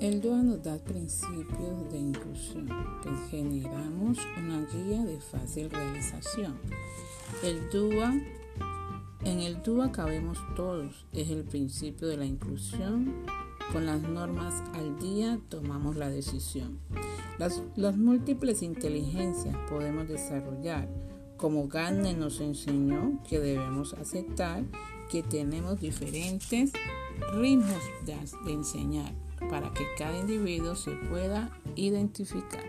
El DUA nos da principios de inclusión, pues generamos una guía de fácil realización. El DUA, en el DUA cabemos todos, es el principio de la inclusión. Con las normas al día tomamos la decisión. Las múltiples inteligencias podemos desarrollar, como Gardner nos enseñó que debemos aceptar que tenemos diferentes ritmos de enseñar para que cada individuo se pueda identificar.